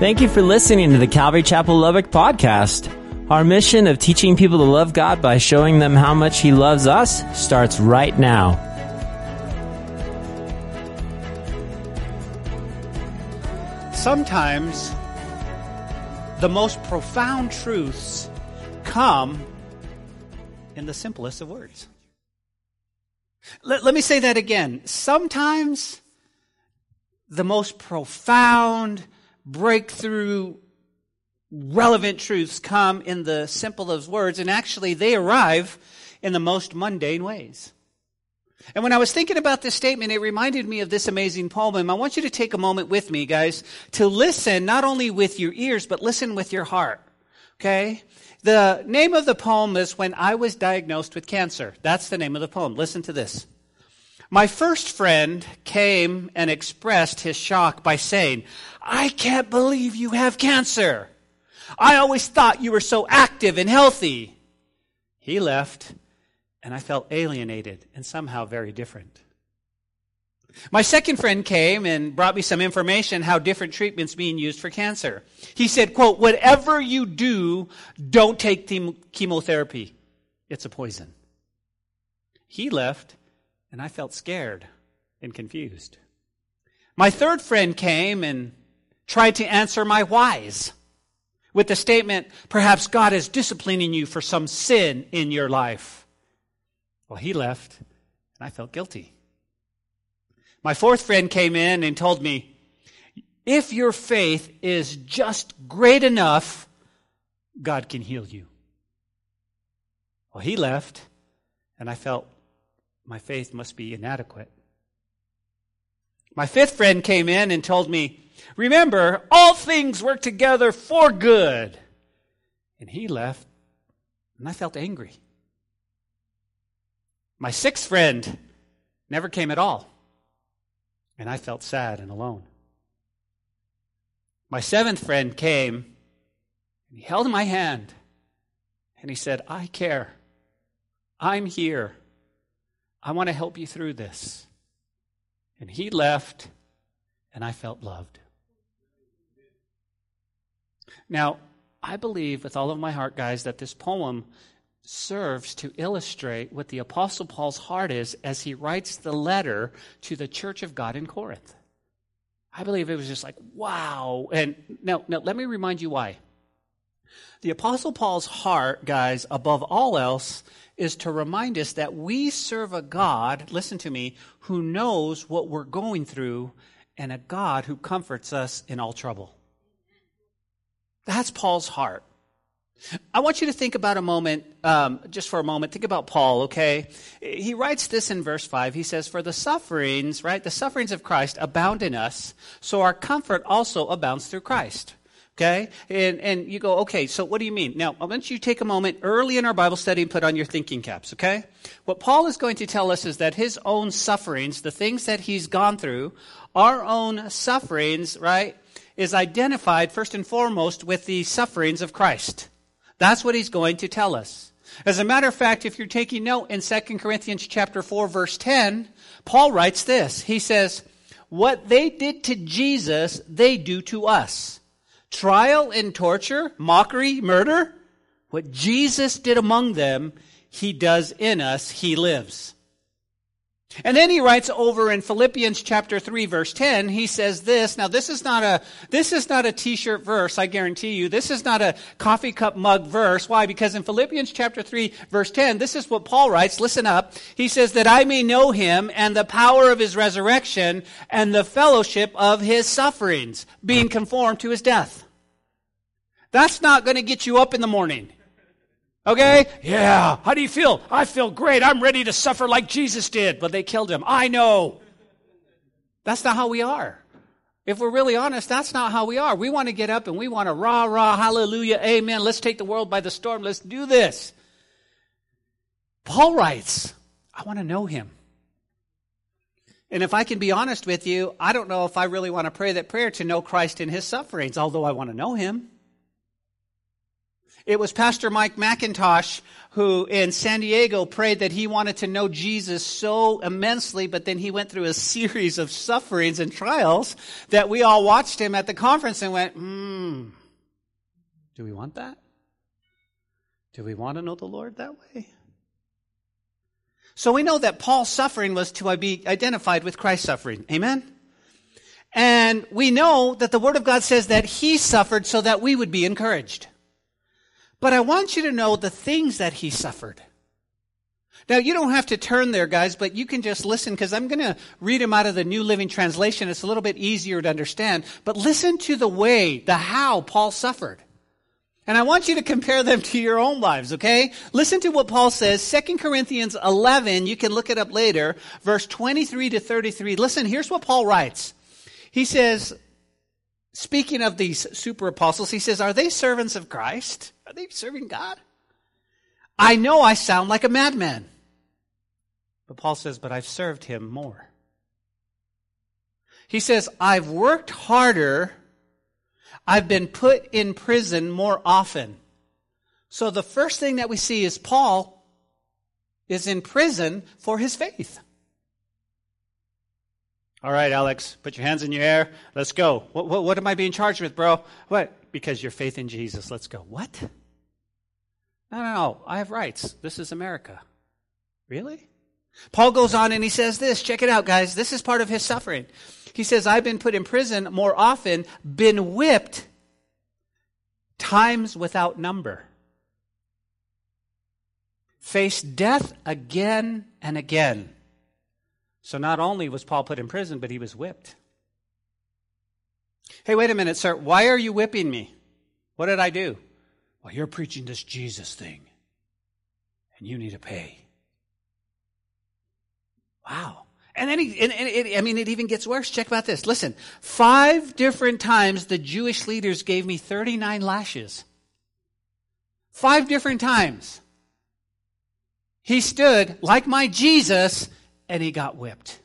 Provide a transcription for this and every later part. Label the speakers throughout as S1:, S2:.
S1: Thank you for listening to the Calvary Chapel Lubbock podcast. Our mission of teaching people to love God by showing them how much He loves us starts right now.
S2: Sometimes the most profound truths come in the simplest of words. Let, let me say that again. Sometimes the most profound breakthrough relevant truths come in the simplest words, and actually they arrive in the most mundane ways. And when I was thinking about this statement, it reminded me of this amazing poem. I want you to take a moment with me, guys, to listen not only with your ears, but listen with your heart. Okay? The name of the poem is When I Was Diagnosed with Cancer. That's the name of the poem. Listen to this. My first friend came and expressed his shock by saying, I can't believe you have cancer. I always thought you were so active and healthy. He left, and I felt alienated and somehow very different. My second friend came and brought me some information how different treatments being used for cancer. He said, quote, whatever you do, don't take chemotherapy. It's a poison. He left and I felt scared and confused. My third friend came and tried to answer my whys with the statement, perhaps God is disciplining you for some sin in your life. Well, he left, and I felt guilty. My fourth friend came in and told me, if your faith is just great enough, God can heal you. Well, he left, and I felt my faith must be inadequate. My fifth friend came in and told me, Remember, all things work together for good. And he left, and I felt angry. My sixth friend never came at all, and I felt sad and alone. My seventh friend came, and he held my hand, and he said, I care. I'm here. I want to help you through this. And he left, and I felt loved. Now, I believe with all of my heart, guys, that this poem serves to illustrate what the Apostle Paul's heart is as he writes the letter to the church of God in Corinth. I believe it was just like, wow. And now, now let me remind you why. The Apostle Paul's heart, guys, above all else, is to remind us that we serve a God, listen to me, who knows what we're going through and a God who comforts us in all trouble. That's Paul's heart. I want you to think about a moment, um, just for a moment, think about Paul, okay? He writes this in verse 5. He says, For the sufferings, right, the sufferings of Christ abound in us, so our comfort also abounds through Christ. Okay? And, and you go, okay, so what do you mean? Now, I want you to take a moment early in our Bible study and put on your thinking caps, okay? What Paul is going to tell us is that his own sufferings, the things that he's gone through, our own sufferings, right, is identified first and foremost with the sufferings of Christ. That's what he's going to tell us. As a matter of fact, if you're taking note in 2 Corinthians chapter 4 verse 10, Paul writes this. He says, "What they did to Jesus, they do to us." trial and torture, mockery, murder. What Jesus did among them, he does in us, he lives. And then he writes over in Philippians chapter 3 verse 10, he says this. Now this is not a, this is not a t-shirt verse, I guarantee you. This is not a coffee cup mug verse. Why? Because in Philippians chapter 3 verse 10, this is what Paul writes. Listen up. He says that I may know him and the power of his resurrection and the fellowship of his sufferings, being conformed to his death. That's not going to get you up in the morning. Okay? Yeah. How do you feel? I feel great. I'm ready to suffer like Jesus did, but they killed him. I know. That's not how we are. If we're really honest, that's not how we are. We want to get up and we want to rah, rah, hallelujah, amen. Let's take the world by the storm. Let's do this. Paul writes, I want to know him. And if I can be honest with you, I don't know if I really want to pray that prayer to know Christ in his sufferings, although I want to know him. It was Pastor Mike MacIntosh who in San Diego prayed that he wanted to know Jesus so immensely, but then he went through a series of sufferings and trials that we all watched him at the conference and went, hmm, do we want that? Do we want to know the Lord that way? So we know that Paul's suffering was to be identified with Christ's suffering. Amen? And we know that the Word of God says that He suffered so that we would be encouraged. But I want you to know the things that He suffered. Now, you don't have to turn there, guys, but you can just listen because I'm going to read them out of the New Living Translation. It's a little bit easier to understand. But listen to the way, the how Paul suffered. And I want you to compare them to your own lives, okay? Listen to what Paul says, 2 Corinthians 11, you can look it up later, verse 23 to 33. Listen, here's what Paul writes. He says, speaking of these super apostles, he says, Are they servants of Christ? Are they serving God? I know I sound like a madman. But Paul says, But I've served him more. He says, I've worked harder I've been put in prison more often. So the first thing that we see is Paul is in prison for his faith. All right, Alex, put your hands in your air. Let's go. What, what, what am I being charged with, bro? What? Because your faith in Jesus. Let's go. What? No, no, no. I have rights. This is America. Really? Paul goes on and he says this. Check it out, guys. This is part of his suffering. He says, I've been put in prison more often, been whipped times without number, faced death again and again. So not only was Paul put in prison, but he was whipped. Hey, wait a minute, sir. Why are you whipping me? What did I do? Well, you're preaching this Jesus thing, and you need to pay. Wow. And then he, and, and it, I mean, it even gets worse. Check about this. Listen, five different times the Jewish leaders gave me 39 lashes. Five different times. He stood like my Jesus and he got whipped.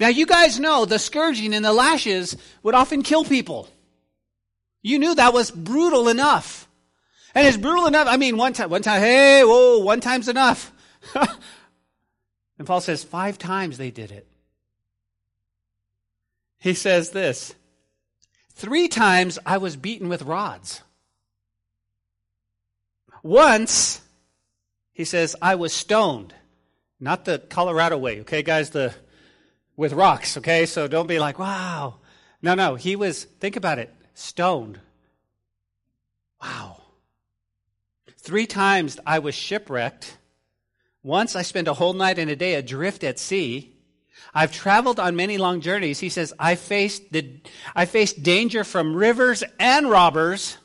S2: Now you guys know the scourging and the lashes would often kill people. You knew that was brutal enough. And it's brutal enough. I mean, one time, one time, hey, whoa, one time's enough. And Paul says five times they did it. He says this Three times I was beaten with rods. Once, he says, I was stoned. Not the Colorado way, okay, guys? The with rocks, okay? So don't be like, wow. No, no, he was, think about it, stoned. Wow. Three times I was shipwrecked. Once I spent a whole night and a day adrift at sea. I've traveled on many long journeys. He says, I faced, the, I faced danger from rivers and robbers.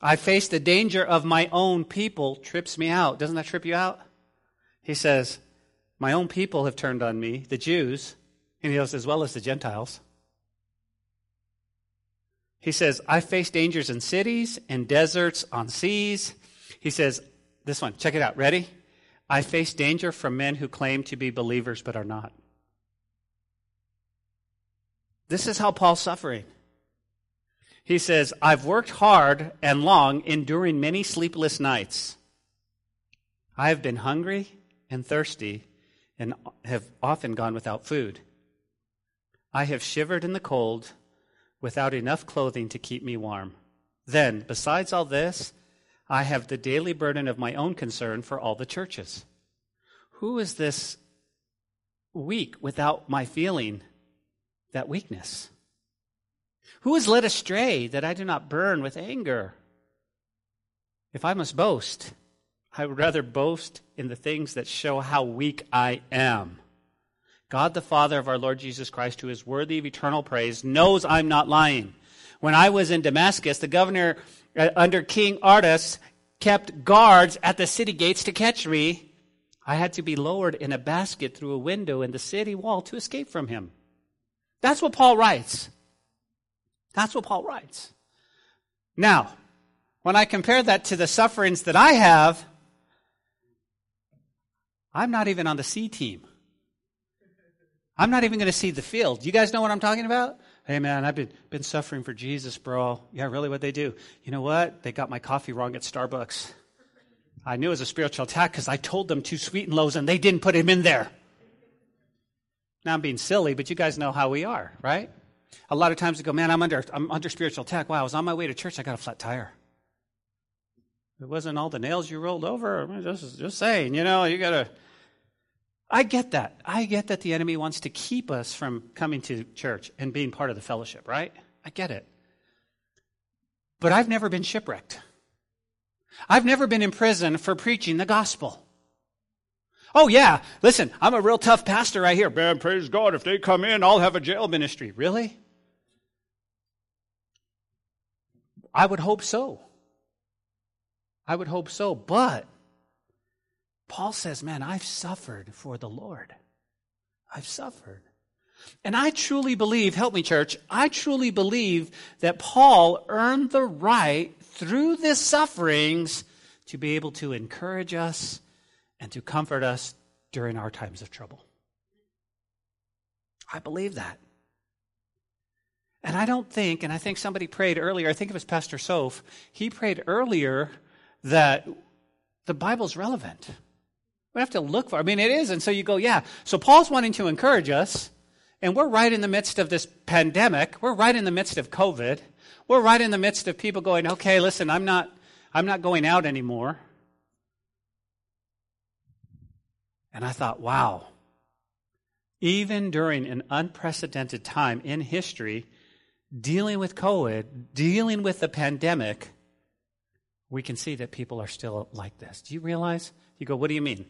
S2: I faced the danger of my own people trips me out. Doesn't that trip you out? He says, My own people have turned on me, the Jews, and he goes, as well as the Gentiles. He says, I face dangers in cities, in deserts, on seas. He says, this one, check it out. Ready? I face danger from men who claim to be believers but are not. This is how Paul's suffering. He says, I've worked hard and long, enduring many sleepless nights. I have been hungry and thirsty and have often gone without food. I have shivered in the cold without enough clothing to keep me warm. Then, besides all this, I have the daily burden of my own concern for all the churches. Who is this weak without my feeling that weakness? Who is led astray that I do not burn with anger? If I must boast, I would rather boast in the things that show how weak I am. God the Father of our Lord Jesus Christ, who is worthy of eternal praise, knows I'm not lying. When I was in Damascus, the governor uh, under King Aretas kept guards at the city gates to catch me. I had to be lowered in a basket through a window in the city wall to escape from him. That's what Paul writes. That's what Paul writes. Now, when I compare that to the sufferings that I have, I'm not even on the C team. I'm not even going to see the field. You guys know what I'm talking about? Hey man, I've been, been suffering for Jesus, bro. Yeah, really what they do. You know what? They got my coffee wrong at Starbucks. I knew it was a spiritual attack because I told them two sweet and lows and they didn't put him in there. Now I'm being silly, but you guys know how we are, right? A lot of times we go, man, I'm under, I'm under spiritual attack. Wow, I was on my way to church. I got a flat tire. It wasn't all the nails you rolled over. Just, just saying, you know, you got to. I get that. I get that the enemy wants to keep us from coming to church and being part of the fellowship, right? I get it. But I've never been shipwrecked. I've never been in prison for preaching the gospel. Oh, yeah, listen, I'm a real tough pastor right here. Man, praise God, if they come in, I'll have a jail ministry. Really? I would hope so. I would hope so. But Paul says, man, I've suffered for the Lord. I've suffered. And I truly believe, help me, church, I truly believe that Paul earned the right through the sufferings to be able to encourage us and to comfort us during our times of trouble. I believe that. And I don't think, and I think somebody prayed earlier, I think it was Pastor Soph, he prayed earlier that the Bible's relevant. We have to look for I mean, it is. And so you go, yeah. So Paul's wanting to encourage us, and we're right in the midst of this pandemic. We're right in the midst of COVID. We're right in the midst of people going, okay, listen, I'm not, I'm not going out anymore. And I thought, wow, even during an unprecedented time in history, dealing with COVID, dealing with the pandemic, we can see that people are still like this. Do you realize? You go, what do you mean?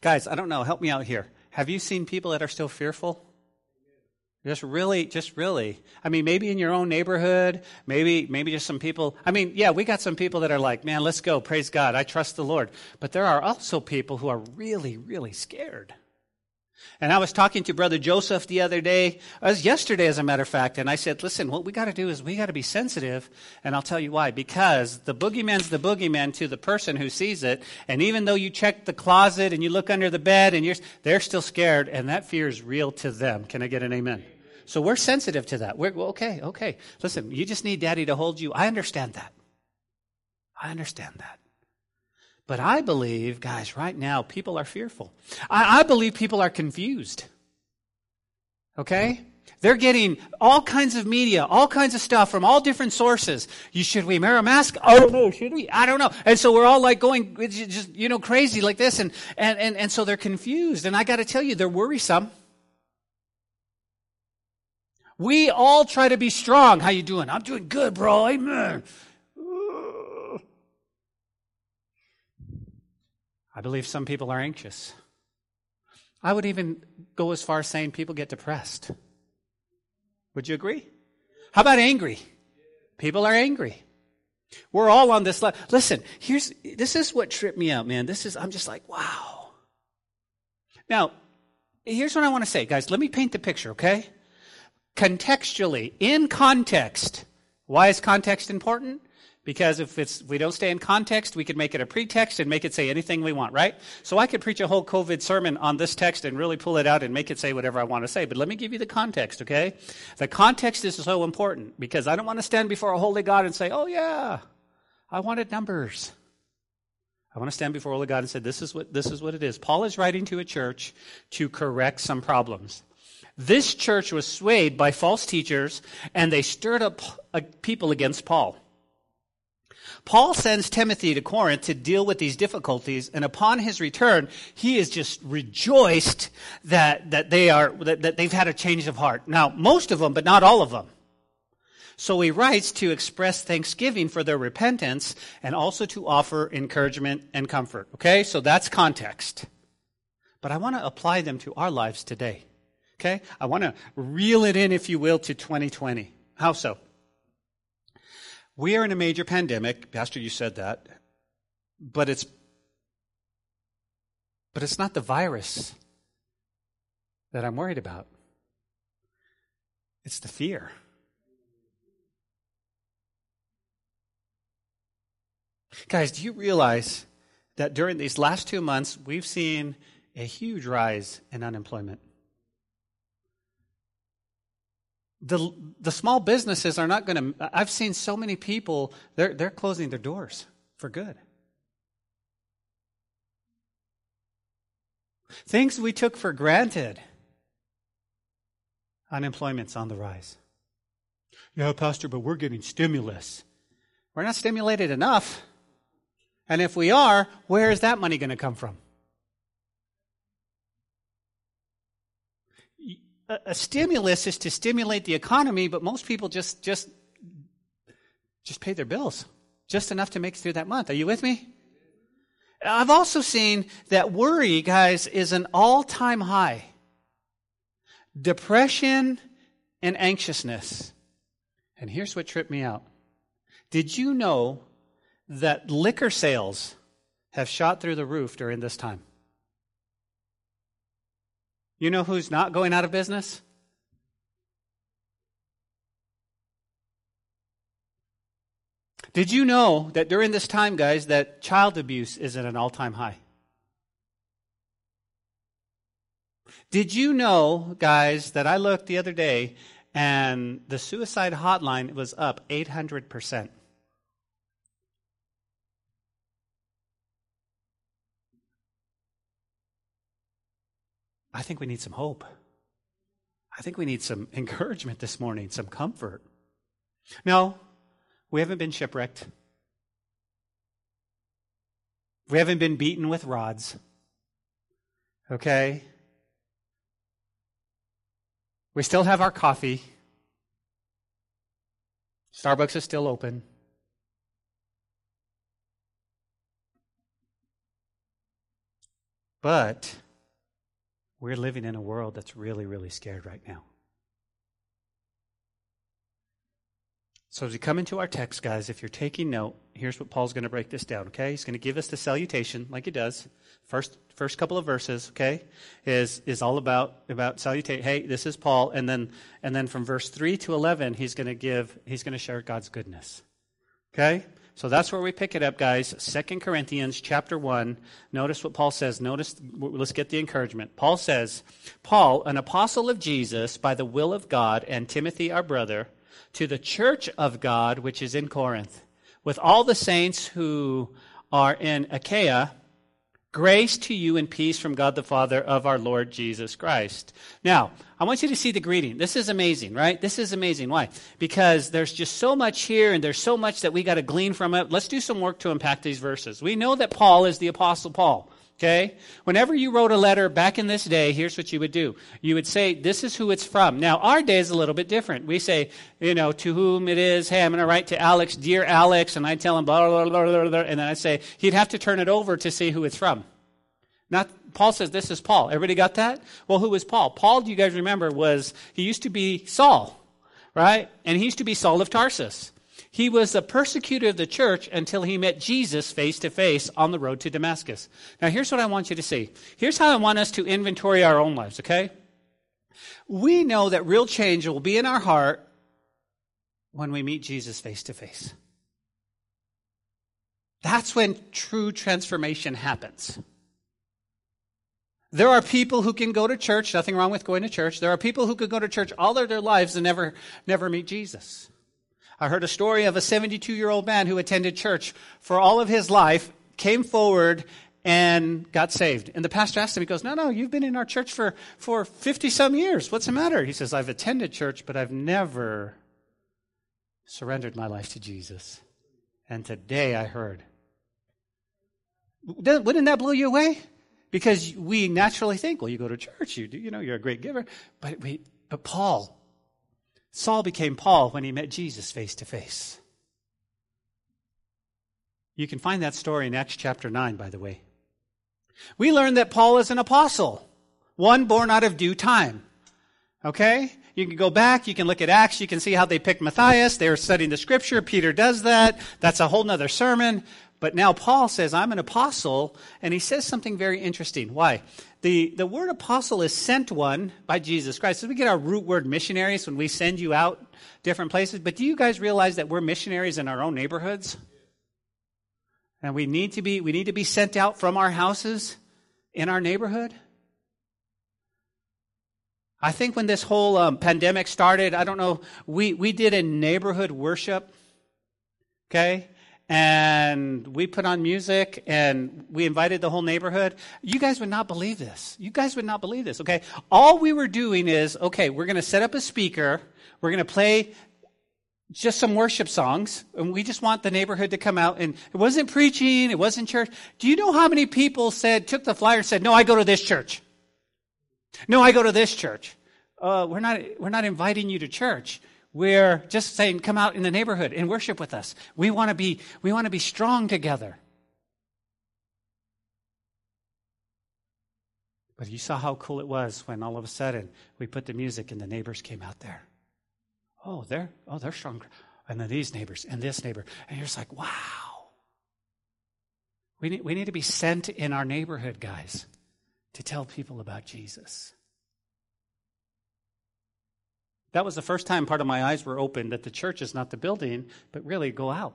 S2: Guys, I don't know. Help me out here. Have you seen people that are still fearful? Just really, just really. I mean, maybe in your own neighborhood, maybe, maybe just some people. I mean, yeah, we got some people that are like, man, let's go. Praise God. I trust the Lord. But there are also people who are really, really scared. And I was talking to Brother Joseph the other day, was yesterday as a matter of fact, and I said, listen, what we got to do is we got to be sensitive, and I'll tell you why. Because the boogeyman's the boogeyman to the person who sees it, and even though you check the closet and you look under the bed and you're, they're still scared, and that fear is real to them. Can I get an amen? So we're sensitive to that. We're, okay, okay. Listen, you just need daddy to hold you. I understand that. I understand that. But I believe, guys, right now, people are fearful. I, I believe people are confused. Okay? They're getting all kinds of media, all kinds of stuff from all different sources. You should we wear a mask? I don't know. Should we? I don't know. And so we're all like going just you know crazy like this, and and and, and so they're confused. And I got to tell you, they're worrisome. We all try to be strong. How you doing? I'm doing good, bro. Amen. I believe some people are anxious. I would even go as far as saying people get depressed. Would you agree? How about angry? People are angry. We're all on this level. Listen, here's this is what tripped me out, man. This is I'm just like, wow. Now, here's what I want to say, guys. Let me paint the picture, okay? Contextually, in context. Why is context important? Because if it's, we don't stay in context, we could make it a pretext and make it say anything we want, right? So I could preach a whole COVID sermon on this text and really pull it out and make it say whatever I want to say. But let me give you the context, okay? The context is so important because I don't want to stand before a holy God and say, oh yeah, I wanted numbers. I want to stand before holy God and say, this is what, this is what it is. Paul is writing to a church to correct some problems. This church was swayed by false teachers and they stirred up uh, people against Paul. Paul sends Timothy to Corinth to deal with these difficulties, and upon his return, he is just rejoiced that, that they are, that, that they've had a change of heart. Now, most of them, but not all of them. So he writes to express thanksgiving for their repentance and also to offer encouragement and comfort. Okay? So that's context. But I want to apply them to our lives today. Okay? I want to reel it in, if you will, to 2020. How so? We are in a major pandemic. Pastor, you said that. But it's but it's not the virus that I'm worried about. It's the fear. Guys, do you realize that during these last two months, we've seen a huge rise in unemployment? The, the small businesses are not going to, I've seen so many people, they're, they're closing their doors for good. Things we took for granted. Unemployment's on the rise. Yeah, Pastor, but we're getting stimulus. We're not stimulated enough. And if we are, where is that money going to come from? A, stimulus is to stimulate the economy, but most people just just just pay their bills, just enough to make it through that month. Are you with me? I've also seen that worry, guys, is an all-time high. Depression and anxiousness. And here's what tripped me out. Did you know that liquor sales have shot through the roof during this time? You know who's not going out of business? Did you know that during this time, guys, that child abuse is at an all time high? Did you know, guys, that I looked the other day and the suicide hotline was up 800%? I think we need some hope. I think we need some encouragement this morning, some comfort. No, we haven't been shipwrecked. We haven't been beaten with rods. Okay? We still have our coffee. Starbucks is still open. But we're living in a world that's really, really scared right now. So, as we come into our text, guys, if you're taking note, here's what Paul's going to break this down, okay? He's going to give us the salutation, like he does. First, first couple of verses, okay, is, is all about, about salutation. Hey, this is Paul. And then, and then from verse 3 to 11, he's going to give, he's going to share God's goodness. Okay? So that's where we pick it up, guys. Second Corinthians chapter 1. Notice what Paul says. Notice, let's get the encouragement. Paul says, Paul, an apostle of Jesus by the will of God, and Timothy, our brother, to the church of God which is in Corinth, with all the saints who are in Achaia, Grace to you and peace from God the Father of our Lord Jesus Christ. Now, I want you to see the greeting. This is amazing, right? This is amazing. Why? Because there's just so much here and there's so much that we got to glean from it. Let's do some work to unpack these verses. We know that Paul is the Apostle Paul. Okay? Whenever you wrote a letter back in this day, here's what you would do. You would say, this is who it's from. Now, our day is a little bit different. We say, you know, to whom it is, hey, I'm going to write to Alex, dear Alex, and I tell him blah, blah, blah, blah, blah, and then I say, he'd have to turn it over to see who it's from. Not, Paul says, this is Paul. Everybody got that? Well, who was Paul? Paul, do you guys remember, was, he used to be Saul, right? And he used to be Saul of Tarsus. He was a persecutor of the church until he met Jesus face to face on the road to Damascus. Now, here's what I want you to see. Here's how I want us to inventory our own lives, okay? We know that real change will be in our heart when we meet Jesus face to face. That's when true transformation happens. There are people who can go to church, nothing wrong with going to church. There are people who could go to church all of their lives and never, never meet Jesus. I heard a story of a 72 year old man who attended church for all of his life, came forward, and got saved. And the pastor asked him, he goes, No, no, you've been in our church for, for 50 some years. What's the matter? He says, I've attended church, but I've never surrendered my life to Jesus. And today I heard. Wouldn't that blow you away? Because we naturally think, well, you go to church, you do, you know, you're a great giver. But wait, but Paul, Saul became Paul when he met Jesus face to face. You can find that story in Acts chapter 9, by the way. We learn that Paul is an apostle, one born out of due time. Okay? You can go back, you can look at Acts, you can see how they picked Matthias. They were studying the scripture. Peter does that. That's a whole nother sermon. But now Paul says, I'm an apostle, and he says something very interesting. Why? The, the word apostle is sent one by Jesus Christ. So we get our root word missionaries when we send you out different places. But do you guys realize that we're missionaries in our own neighborhoods? And we need to be, we need to be sent out from our houses in our neighborhood? I think when this whole um, pandemic started, I don't know, we, we did a neighborhood worship, okay? And we put on music and we invited the whole neighborhood. You guys would not believe this. You guys would not believe this, okay? All we were doing is, okay, we're going to set up a speaker. We're going to play just some worship songs, and we just want the neighborhood to come out. And it wasn't preaching, it wasn't church. Do you know how many people said, took the flyer said, No, I go to this church? No, I go to this church. Uh, we're not, we're not inviting you to church. We're just saying, come out in the neighborhood and worship with us. We want to be, we want to be strong together. But you saw how cool it was when all of a sudden we put the music and the neighbors came out there. Oh, they're, oh, they're strong. And then these neighbors and this neighbor. And you're just like, wow. We need, we need to be sent in our neighborhood, guys, to tell people about Jesus. That was the first time part of my eyes were opened that the church is not the building, but really go out.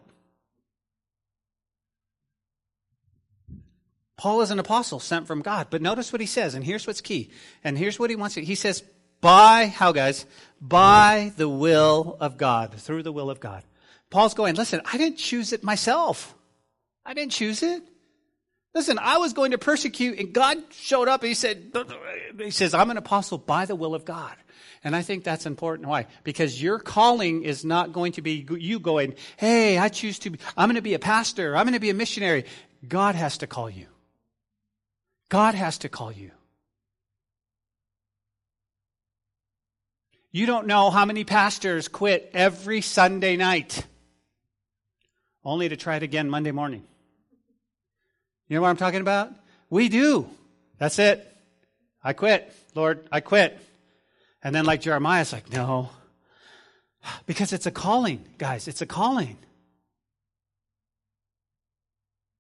S2: Paul is an apostle sent from God, but notice what he says, and here's what's key. And here's what he wants to, he says, by, how guys? By the will of God, through the will of God. Paul's going, listen, I didn't choose it myself. I didn't choose it. Listen, I was going to persecute, and God showed up and he said, he says, I'm an apostle by the will of God. And I think that's important. Why? Because your calling is not going to be you going, hey, I choose to be, I'm going to be a pastor, I'm going to be a missionary. God has to call you. God has to call you. You don't know how many pastors quit every Sunday night only to try it again Monday morning. You know what I'm talking about? We do. That's it. I quit. Lord, I quit. And then, like Jeremiah, like, no. Because it's a calling, guys. It's a calling.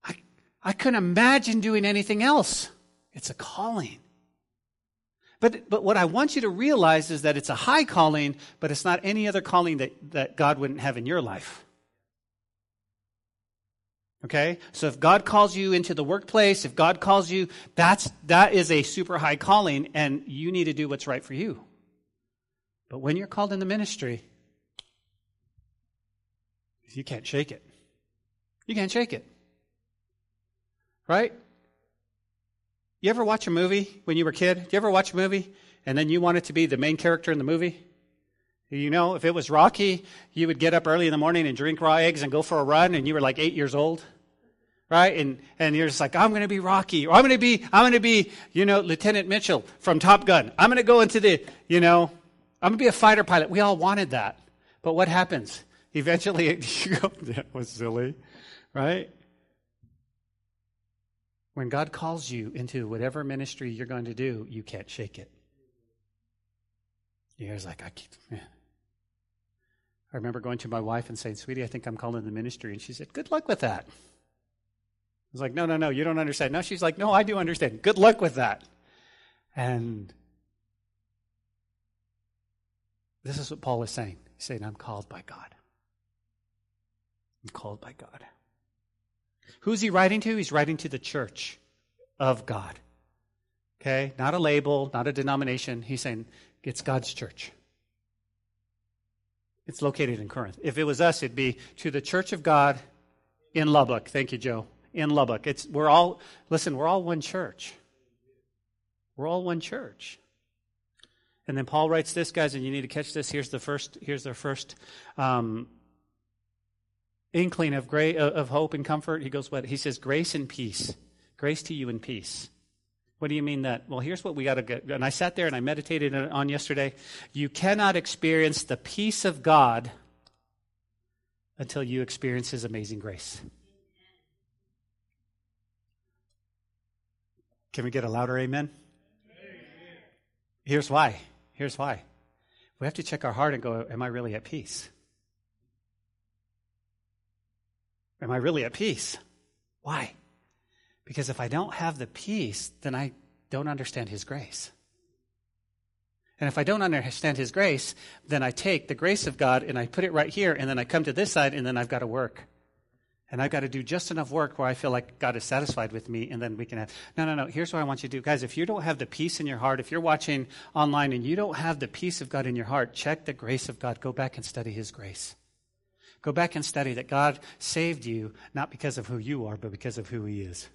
S2: I, I couldn't imagine doing anything else. It's a calling. But, but what I want you to realize is that it's a high calling, but it's not any other calling that, that God wouldn't have in your life. Okay? So if God calls you into the workplace, if God calls you, that's, that is a super high calling, and you need to do what's right for you. But when you're called in the ministry, you can't shake it. You can't shake it. Right? You ever watch a movie when you were a kid? Did you ever watch a movie and then you wanted to be the main character in the movie? You know, if it was Rocky, you would get up early in the morning and drink raw eggs and go for a run and you were like eight years old. Right? And, and you're just like, I'm going to be Rocky or I'm to be, I'm going to be, you know, Lieutenant Mitchell from Top Gun. I'm going to go into the, you know, I'm going to be a fighter pilot. We all wanted that. But what happens? Eventually, you go, that was silly, right? When God calls you into whatever ministry you're going to do, you can't shake it. You're like, I keep, yeah. I remember going to my wife and saying, Sweetie, I think I'm calling the ministry. And she said, Good luck with that. I was like, No, no, no, you don't understand. No, she's like, No, I do understand. Good luck with that. And this is what Paul is saying. He's saying, I'm called by God. I'm called by God. Who's he writing to? He's writing to the church of God. Okay? Not a label, not a denomination. He's saying it's God's church. It's located in Corinth. If it was us, it'd be to the church of God in Lubbock. Thank you, Joe. In Lubbock. It's, we're all, listen, we're all one church. We're all one church. And then Paul writes this, guys, and you need to catch this. Here's the first. Here's their first um, inkling of gra- of hope and comfort. He goes, what? He says, "Grace and peace, grace to you and peace." What do you mean that? Well, here's what we got to get. And I sat there and I meditated on yesterday. You cannot experience the peace of God until you experience His amazing grace. Can we get a louder amen? amen. Here's why. Here's why. We have to check our heart and go, Am I really at peace? Am I really at peace? Why? Because if I don't have the peace, then I don't understand His grace. And if I don't understand His grace, then I take the grace of God and I put it right here, and then I come to this side, and then I've got to work. And I've got to do just enough work where I feel like God is satisfied with me, and then we can have. No, no, no. Here's what I want you to do. Guys, if you don't have the peace in your heart, if you're watching online and you don't have the peace of God in your heart, check the grace of God. Go back and study His grace. Go back and study that God saved you not because of who you are, but because of who He is.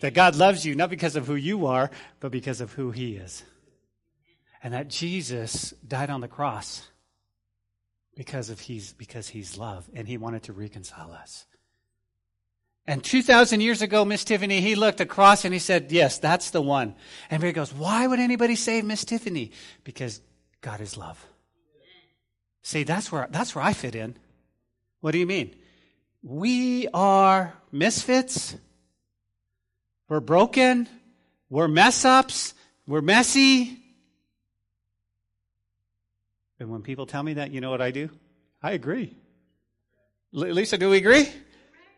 S2: That God loves you not because of who you are, but because of who He is. And that Jesus died on the cross because of he's because he's love and he wanted to reconcile us. And 2,000 years ago, Miss Tiffany, he looked across and he said, Yes, that's the one. And Mary goes, Why would anybody save Miss Tiffany? Because God is love. See, that's where, that's where I fit in. What do you mean? We are misfits. We're broken. We're mess ups. We're messy. And when people tell me that, you know what I do? I agree. Lisa, do we agree?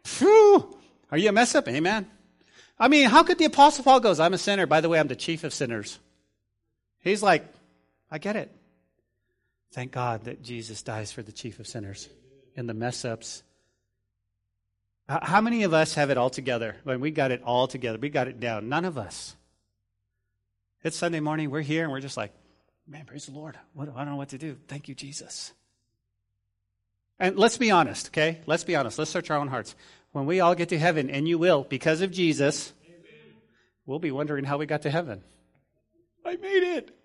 S2: Phew. Are you a mess up? Amen. I mean, how could the Apostle Paul goes, I'm a sinner. By the way, I'm the chief of sinners. He's like, I get it. Thank God that Jesus dies for the chief of sinners and the mess ups. How many of us have it all together? When we got it all together, we got it down. None of us. It's Sunday morning, we're here, and we're just like, man, praise the Lord. What, I don't know what to do. Thank you, Jesus. And let's be honest, okay? Let's be honest. Let's search our own hearts. When we all get to heaven, and you will, because of Jesus, Amen. we'll be wondering how we got to heaven. I made it.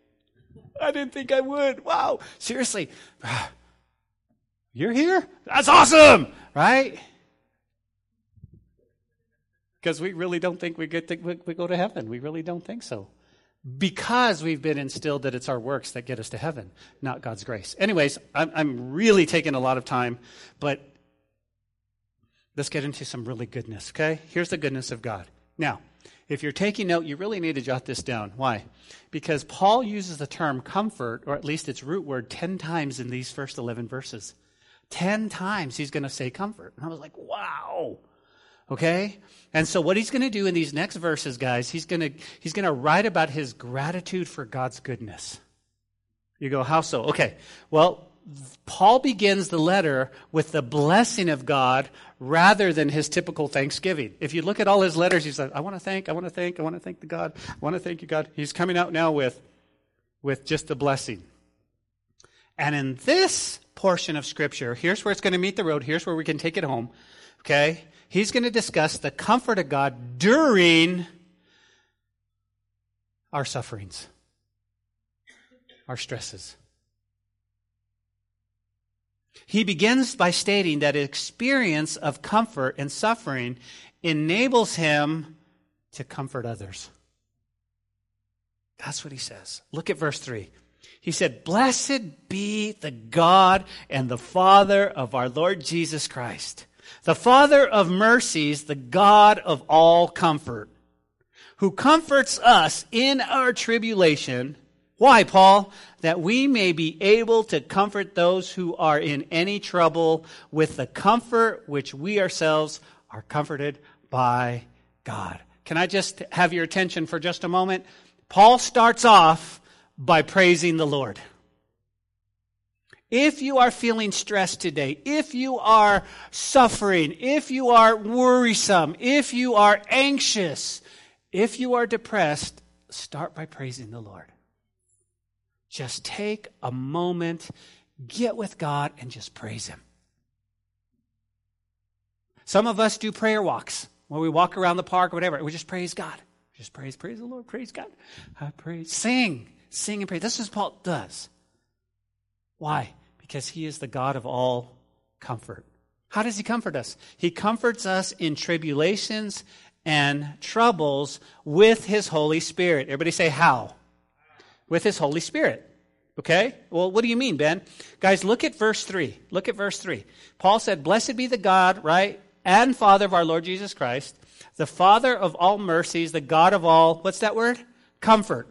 S2: I didn't think I would. Wow. Seriously. You're here? That's awesome, right? Because we really don't think we get to, we go to heaven. We really don't think so because we've been instilled that it's our works that get us to heaven, not God's grace. Anyways, I'm, I'm really taking a lot of time, but let's get into some really goodness, okay? Here's the goodness of God. Now, if you're taking note, you really need to jot this down. Why? Because Paul uses the term comfort, or at least its root word, 10 times in these first 11 verses. 10 times he's going to say comfort. And I was like, wow. Okay? And so what he's going to do in these next verses, guys, he's going to he's going to write about his gratitude for God's goodness. You go, how so? Okay. Well, Paul begins the letter with the blessing of God rather than his typical thanksgiving. If you look at all his letters, he's like, I want to thank, I want to thank, I want to thank the God, I want to thank you, God. He's coming out now with, with just the blessing. And in this portion of Scripture, here's where it's going to meet the road. Here's where we can take it home. Okay? He's going to discuss the comfort of God during our sufferings, our stresses. He begins by stating that experience of comfort and suffering enables him to comfort others. That's what he says. Look at verse 3. He said, Blessed be the God and the Father of our Lord Jesus Christ the Father of mercies, the God of all comfort, who comforts us in our tribulation. Why, Paul? That we may be able to comfort those who are in any trouble with the comfort which we ourselves are comforted by God. Can I just have your attention for just a moment? Paul starts off by praising the Lord. If you are feeling stressed today, if you are suffering, if you are worrisome, if you are anxious, if you are depressed, start by praising the Lord. Just take a moment, get with God, and just praise Him. Some of us do prayer walks where we walk around the park or whatever. We just praise God. Just praise, praise the Lord, praise God. I praise. Sing, sing and praise. This is what Paul does. Why? Because he is the God of all comfort. How does he comfort us? He comforts us in tribulations and troubles with his Holy Spirit. Everybody say, How? With his Holy Spirit. Okay? Well, what do you mean, Ben? Guys, look at verse 3. Look at verse 3. Paul said, Blessed be the God, right? And Father of our Lord Jesus Christ, the Father of all mercies, the God of all, what's that word? Comfort.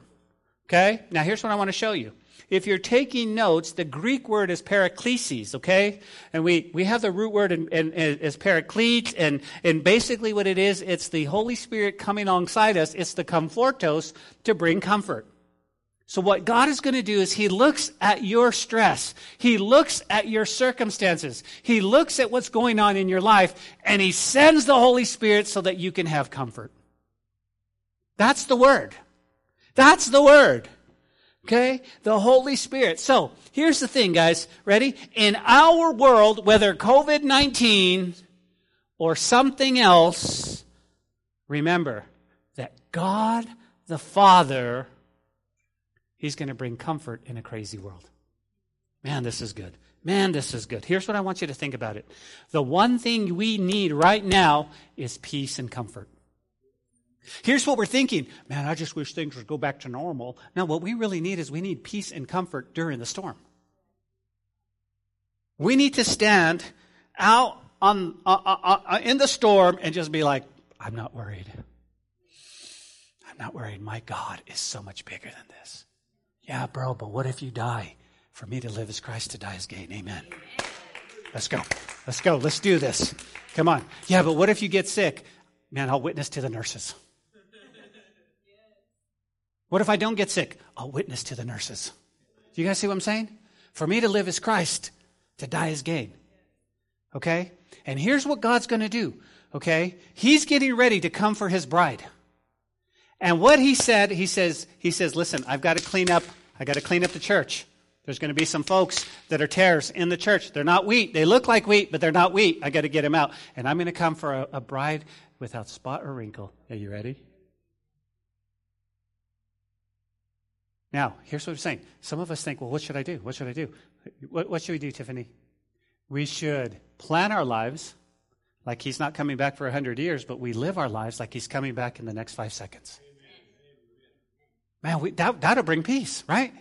S2: Okay? Now here's what I want to show you. If you're taking notes, the Greek word is paraklesis, okay? And we, we have the root word as paraclete, and, and basically what it is, it's the Holy Spirit coming alongside us. It's the comfortos to bring comfort. So what God is going to do is He looks at your stress. He looks at your circumstances. He looks at what's going on in your life and He sends the Holy Spirit so that you can have comfort. That's the Word. That's the Word. Okay? The Holy Spirit. So, here's the thing, guys. Ready? In our world, whether COVID-19 or something else, remember that God the Father He's going to bring comfort in a crazy world. Man, this is good. Man, this is good. Here's what I want you to think about it. The one thing we need right now is peace and comfort. Here's what we're thinking. Man, I just wish things would go back to normal. No, what we really need is we need peace and comfort during the storm. We need to stand out on, uh, uh, uh, in the storm and just be like, I'm not worried. I'm not worried. My God is so much bigger than this. Yeah, bro, but what if you die? For me to live is Christ, to die is gain. Amen. Let's go. Let's go. Let's do this. Come on. Yeah, but what if you get sick? Man, I'll witness to the nurses. What if I don't get sick? I'll witness to the nurses. Do you guys see what I'm saying? For me to live is Christ, to die is gain. Okay? And here's what God's going to do. Okay? He's getting ready to come for his bride. And what he said, he says, he says, listen, I've got to clean up I got to clean up the church. There's going to be some folks that are tares in the church. They're not wheat. They look like wheat, but they're not wheat. I got to get them out. And I'm going to come for a, a bride without spot or wrinkle. Are you ready? Now, here's what I'm saying. Some of us think, well, what should I do? What should I do? What, what should we do, Tiffany? We should plan our lives like he's not coming back for 100 years, but we live our lives like he's coming back in the next five seconds. Man, we, that, that'll bring peace, right?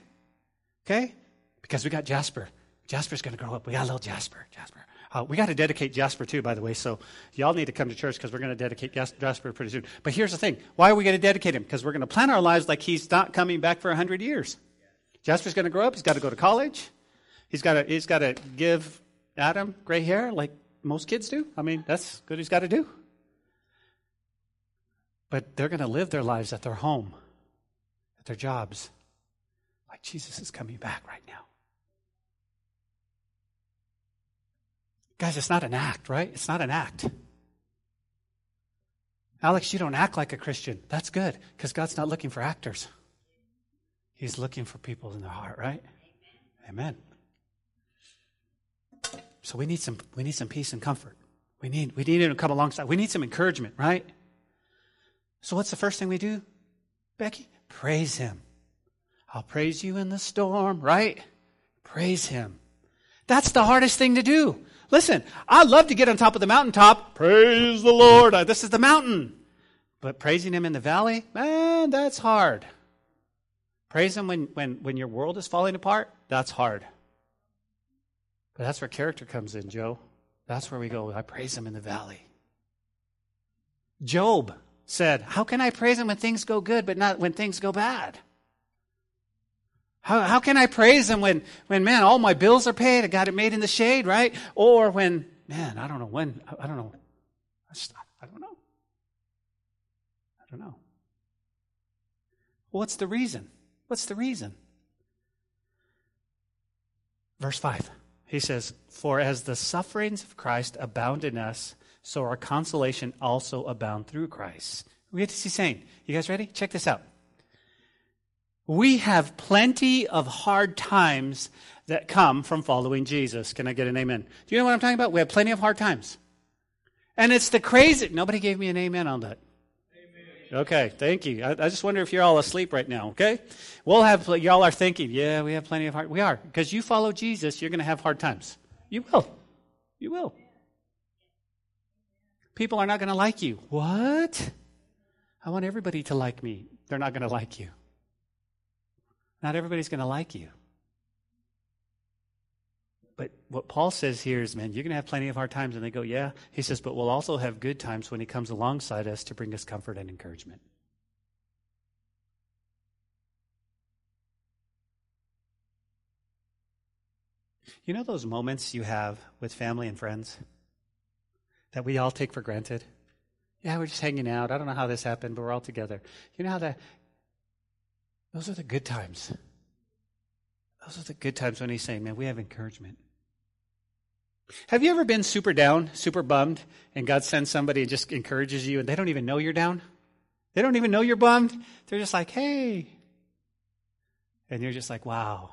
S2: Okay? Because we got Jasper. Jasper's going to grow up. We got a little Jasper. Jasper. Uh, we got to dedicate Jasper too, by the way. So y'all need to come to church because we're going to dedicate Jasper pretty soon. But here's the thing: why are we going to dedicate him? Because we're going to plan our lives like he's not coming back for hundred years. Jasper's going to grow up. He's got to go to college. He's got to he's got to give Adam gray hair like most kids do. I mean, that's good. He's got to do. But they're going to live their lives at their home at their jobs. Like Jesus is coming back right now. Guys, it's not an act, right? It's not an act. Alex, you don't act like a Christian. That's good because God's not looking for actors. He's looking for people in their heart, right? Amen. So we need some we need some peace and comfort. We need we need him to come alongside. We need some encouragement, right? So what's the first thing we do? Becky, Praise Him. I'll praise you in the storm, right? Praise Him. That's the hardest thing to do. Listen, I love to get on top of the mountaintop. Praise the Lord. Uh, this is the mountain. But praising Him in the valley, man, that's hard. Praise Him when, when, when your world is falling apart, that's hard. But that's where character comes in, Joe. That's where we go. I praise Him in the valley. Job said, How can I praise him when things go good, but not when things go bad? How, how can I praise him when, when, man, all my bills are paid, I got it made in the shade, right? Or when, man, I don't know when, I don't know. I don't know. I don't know. What's the reason? What's the reason? Verse 5, he says, For as the sufferings of Christ abound in us, so our consolation also abound through Christ. What is he saying? You guys ready? Check this out. We have plenty of hard times that come from following Jesus. Can I get an amen? Do you know what I'm talking about? We have plenty of hard times. And it's the crazy. Nobody gave me an amen on that. Amen. Okay, thank you. I, I, just wonder if you're all asleep right now, okay? We'll have, y'all are thinking, yeah, we have plenty of hard, we are. Because you follow Jesus, you're going to have hard times. You will. You will. People are not going to like you. What? I want everybody to like me. They're not going to like you. Not everybody's going to like you. But what Paul says here is, man, you're going to have plenty of hard times. And they go, yeah. He says, but we'll also have good times when he comes alongside us to bring us comfort and encouragement. You know those moments you have with family and friends? that we all take for granted. Yeah, we're just hanging out. I don't know how this happened, but we're all together. You know how that Those are the good times. Those are the good times when he's saying, man, we have encouragement. Have you ever been super down, super bummed, and God sends somebody and just encourages you, and they don't even know you're down? They don't even know you're bummed. They're just like, hey. And you're just like, wow.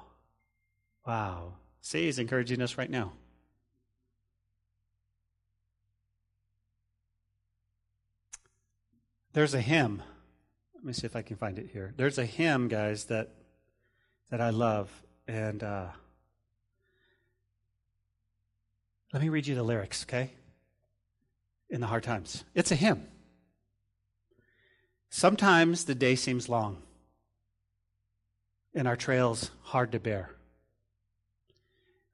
S2: Wow. See, he's encouraging us right now. There's a hymn. Let me see if I can find it here. There's a hymn, guys, that that I love, and uh, let me read you the lyrics, okay? In the hard times, it's a hymn. Sometimes the day seems long, and our trails hard to bear.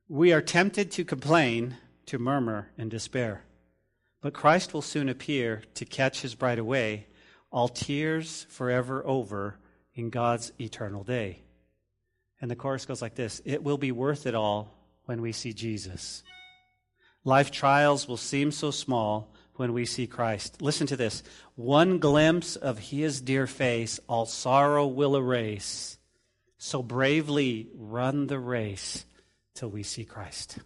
S2: We are tempted to complain, to murmur and despair. But Christ will soon appear to catch his bride away all tears forever over in God's eternal day. And the chorus goes like this It will be worth it all when we see Jesus. Life trials will seem so small when we see Christ. Listen to this one glimpse of his dear face, all sorrow will erase. So bravely run the race till we see Christ.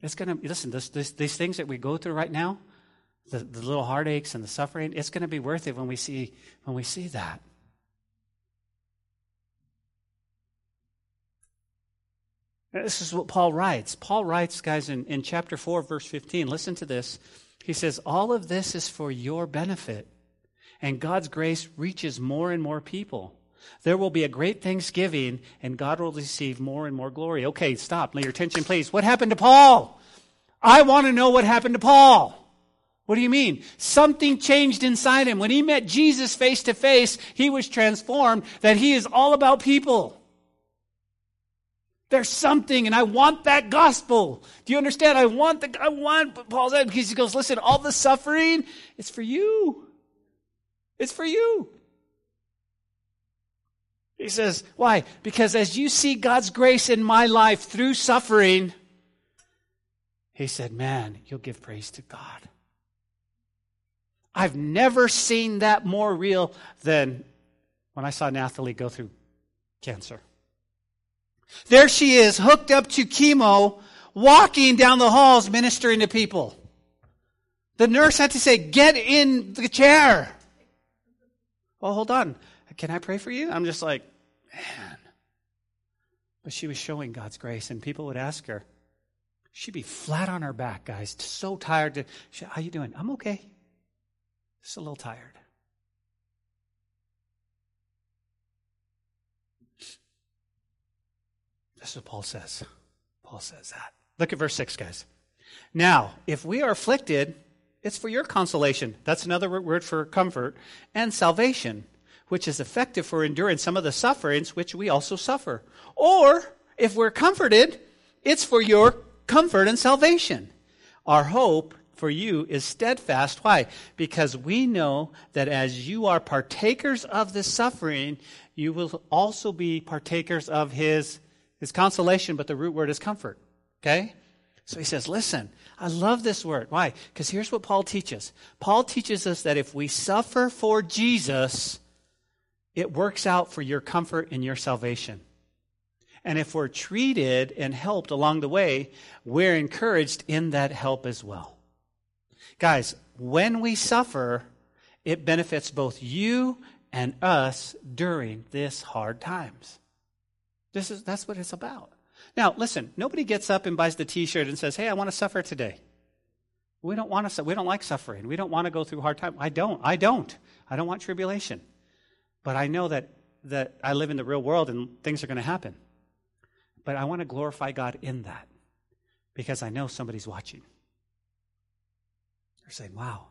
S2: It's going to, listen, this, this, these things that we go through right now, the, the little heartaches and the suffering, it's going to be worth it when we see, when we see that. This is what Paul writes. Paul writes, guys, in, in chapter 4, verse 15. Listen to this. He says, All of this is for your benefit, and God's grace reaches more and more people. There will be a great thanksgiving, and God will receive more and more glory. Okay, stop. Lay your attention, please. What happened to Paul? I want to know what happened to Paul. What do you mean? Something changed inside him. When he met Jesus face to face, he was transformed that he is all about people. There's something, and I want that gospel. Do you understand? I want the, I want Paul said because he goes, listen, all the suffering, it's for you. It's for you. He says, why? Because as you see God's grace in my life through suffering, he said, man, you'll give praise to God. I've never seen that more real than when I saw Nathalie go through cancer. There she is, hooked up to chemo, walking down the halls ministering to people. The nurse had to say, Get in the chair. Well, hold on. Can I pray for you? I'm just like, Man. But she was showing God's grace, and people would ask her, She'd be flat on her back, guys, so tired. To, How you doing? I'm okay. Just a little tired. This is what Paul says. Paul says that. Look at verse 6, guys. Now, if we are afflicted, it's for your consolation. That's another word for comfort. And salvation, which is effective for enduring some of the sufferings which we also suffer. Or, if we're comforted, it's for your comfort and salvation. Our hope for you is steadfast. Why? Because we know that as you are partakers of the suffering, you will also be partakers of his is consolation, but the root word is comfort. Okay? So he says, listen, I love this word. Why? Because here's what Paul teaches. Paul teaches us that if we suffer for Jesus, it works out for your comfort and your salvation. And if we're treated and helped along the way, we're encouraged in that help as well. Guys, when we suffer, it benefits both you and us during this hard times. This is, that's what it's about. Now, listen, nobody gets up and buys the t-shirt and says, hey, I want to suffer today. We don't want to, we don't like suffering. We don't want to go through hard times. I don't. I don't. I don't want tribulation. But I know that, that I live in the real world and things are going to happen. But I want to glorify God in that because I know somebody's watching. They're saying, wow.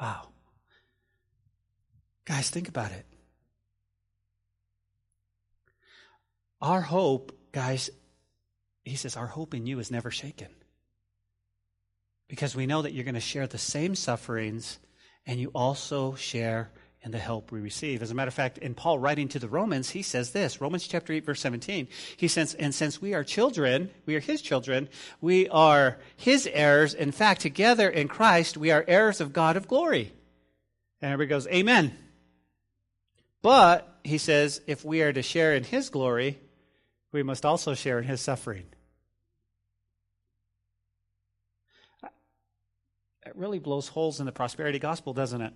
S2: Wow. Guys, think about it. Our hope, guys, he says, our hope in you is never shaken. Because we know that you're going to share the same sufferings and you also share in the help we receive. As a matter of fact, in Paul writing to the Romans, he says this Romans chapter 8, verse 17. He says, And since we are children, we are his children, we are his heirs. In fact, together in Christ, we are heirs of God of glory. And everybody goes, Amen. But, he says, if we are to share in his glory, we must also share in his suffering. It really blows holes in the prosperity gospel, doesn't it?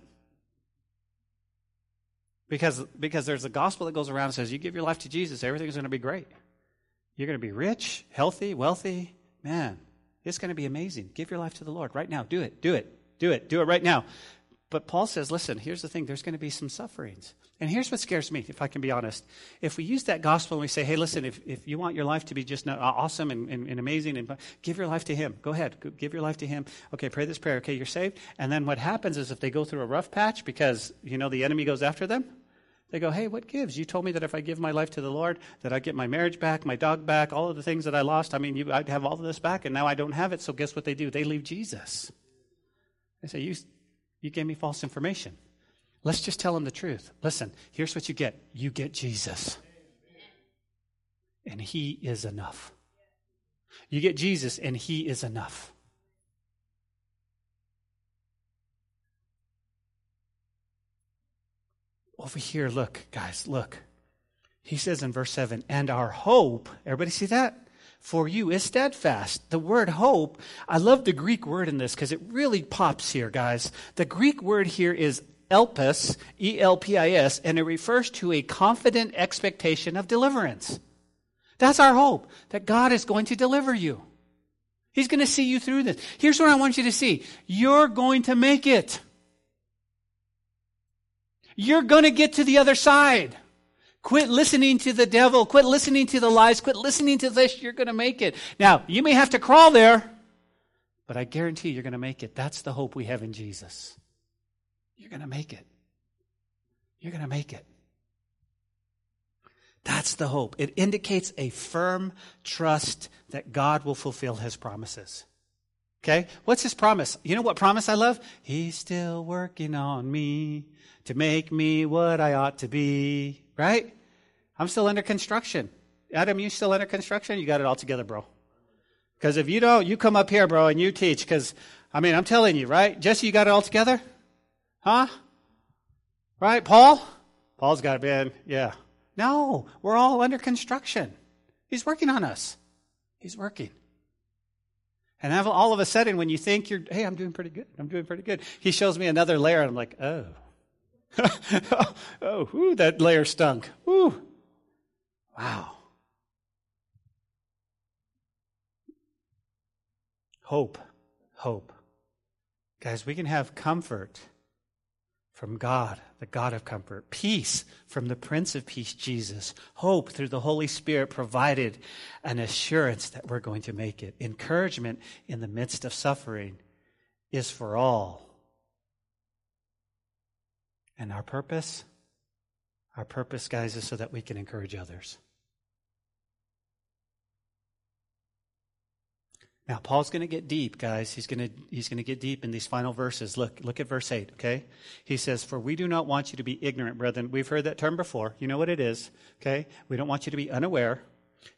S2: Because, because there's a gospel that goes around and says, you give your life to Jesus, everything's going to be great. You're going to be rich, healthy, wealthy. Man, it's going to be amazing. Give your life to the Lord right now. Do it, do it, do it, do it right now. But Paul says, listen, here's the thing there's going to be some sufferings. And here's what scares me, if I can be honest. If we use that gospel and we say, hey, listen, if, if you want your life to be just awesome and, and, and amazing, and give your life to Him. Go ahead, give your life to Him. Okay, pray this prayer. Okay, you're saved. And then what happens is if they go through a rough patch because, you know, the enemy goes after them, they go, hey, what gives? You told me that if I give my life to the Lord, that I get my marriage back, my dog back, all of the things that I lost. I mean, you, I'd have all of this back, and now I don't have it. So guess what they do? They leave Jesus. They say, you, you gave me false information. Let's just tell them the truth. Listen, here's what you get you get Jesus. And He is enough. You get Jesus, and He is enough. Over here, look, guys, look. He says in verse 7, and our hope, everybody see that? For you is steadfast. The word hope, I love the Greek word in this because it really pops here, guys. The Greek word here is elpis, E L P I S, and it refers to a confident expectation of deliverance. That's our hope, that God is going to deliver you. He's going to see you through this. Here's what I want you to see you're going to make it. You're going to get to the other side. Quit listening to the devil. Quit listening to the lies. Quit listening to this. You're going to make it. Now, you may have to crawl there, but I guarantee you're going to make it. That's the hope we have in Jesus. You're going to make it. You're going to make it. That's the hope. It indicates a firm trust that God will fulfill his promises. Okay? What's his promise? You know what promise I love? He's still working on me to make me what I ought to be. Right? I'm still under construction. Adam, you still under construction? You got it all together, bro. Because if you don't, you come up here, bro, and you teach. Because, I mean, I'm telling you, right? Jesse, you got it all together? Huh? Right? Paul? Paul's got it, man. Yeah. No, we're all under construction. He's working on us. He's working. And all of a sudden, when you think you're, hey, I'm doing pretty good, I'm doing pretty good, he shows me another layer, and I'm like, oh. oh, whoo, that layer stunk. Whoo. Wow. Hope. Hope. Guys, we can have comfort from God, the God of comfort, peace from the Prince of Peace, Jesus, hope through the Holy Spirit provided an assurance that we're going to make it. Encouragement in the midst of suffering is for all. And our purpose, our purpose, guys, is so that we can encourage others. Now, Paul's going to get deep, guys. He's going to, he's going to get deep in these final verses. Look, look at verse 8, okay? He says, For we do not want you to be ignorant, brethren. We've heard that term before. You know what it is, okay? We don't want you to be unaware.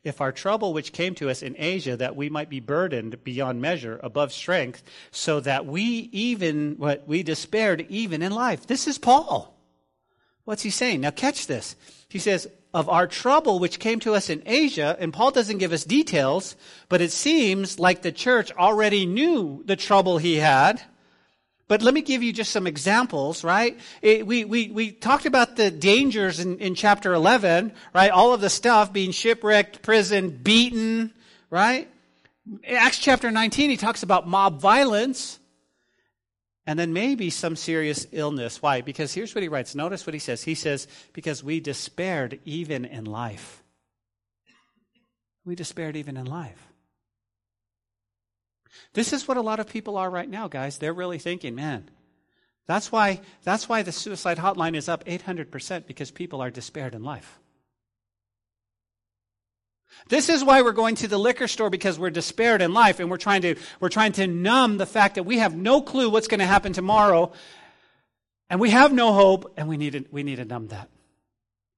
S2: If our trouble which came to us in Asia, that we might be burdened beyond measure, above strength, so that we even, what, we despaired even in life. This is Paul. What's he saying? Now catch this. He says, of our trouble which came to us in Asia, and Paul doesn't give us details, but it seems like the church already knew the trouble he had. But let me give you just some examples, right? It, we, we, we talked about the dangers in, in chapter 11, right? All of the stuff being shipwrecked, prison, beaten, right? In Acts chapter 19, he talks about mob violence and then maybe some serious illness. Why? Because here's what he writes. Notice what he says. He says, Because we despaired even in life. We despaired even in life. This is what a lot of people are right now, guys. They're really thinking, man, that's why, that's why the suicide hotline is up 800% because people are despaired in life. This is why we're going to the liquor store because we're despaired in life and we're trying to, we're trying to numb the fact that we have no clue what's going to happen tomorrow and we have no hope and we need to, we need to numb that.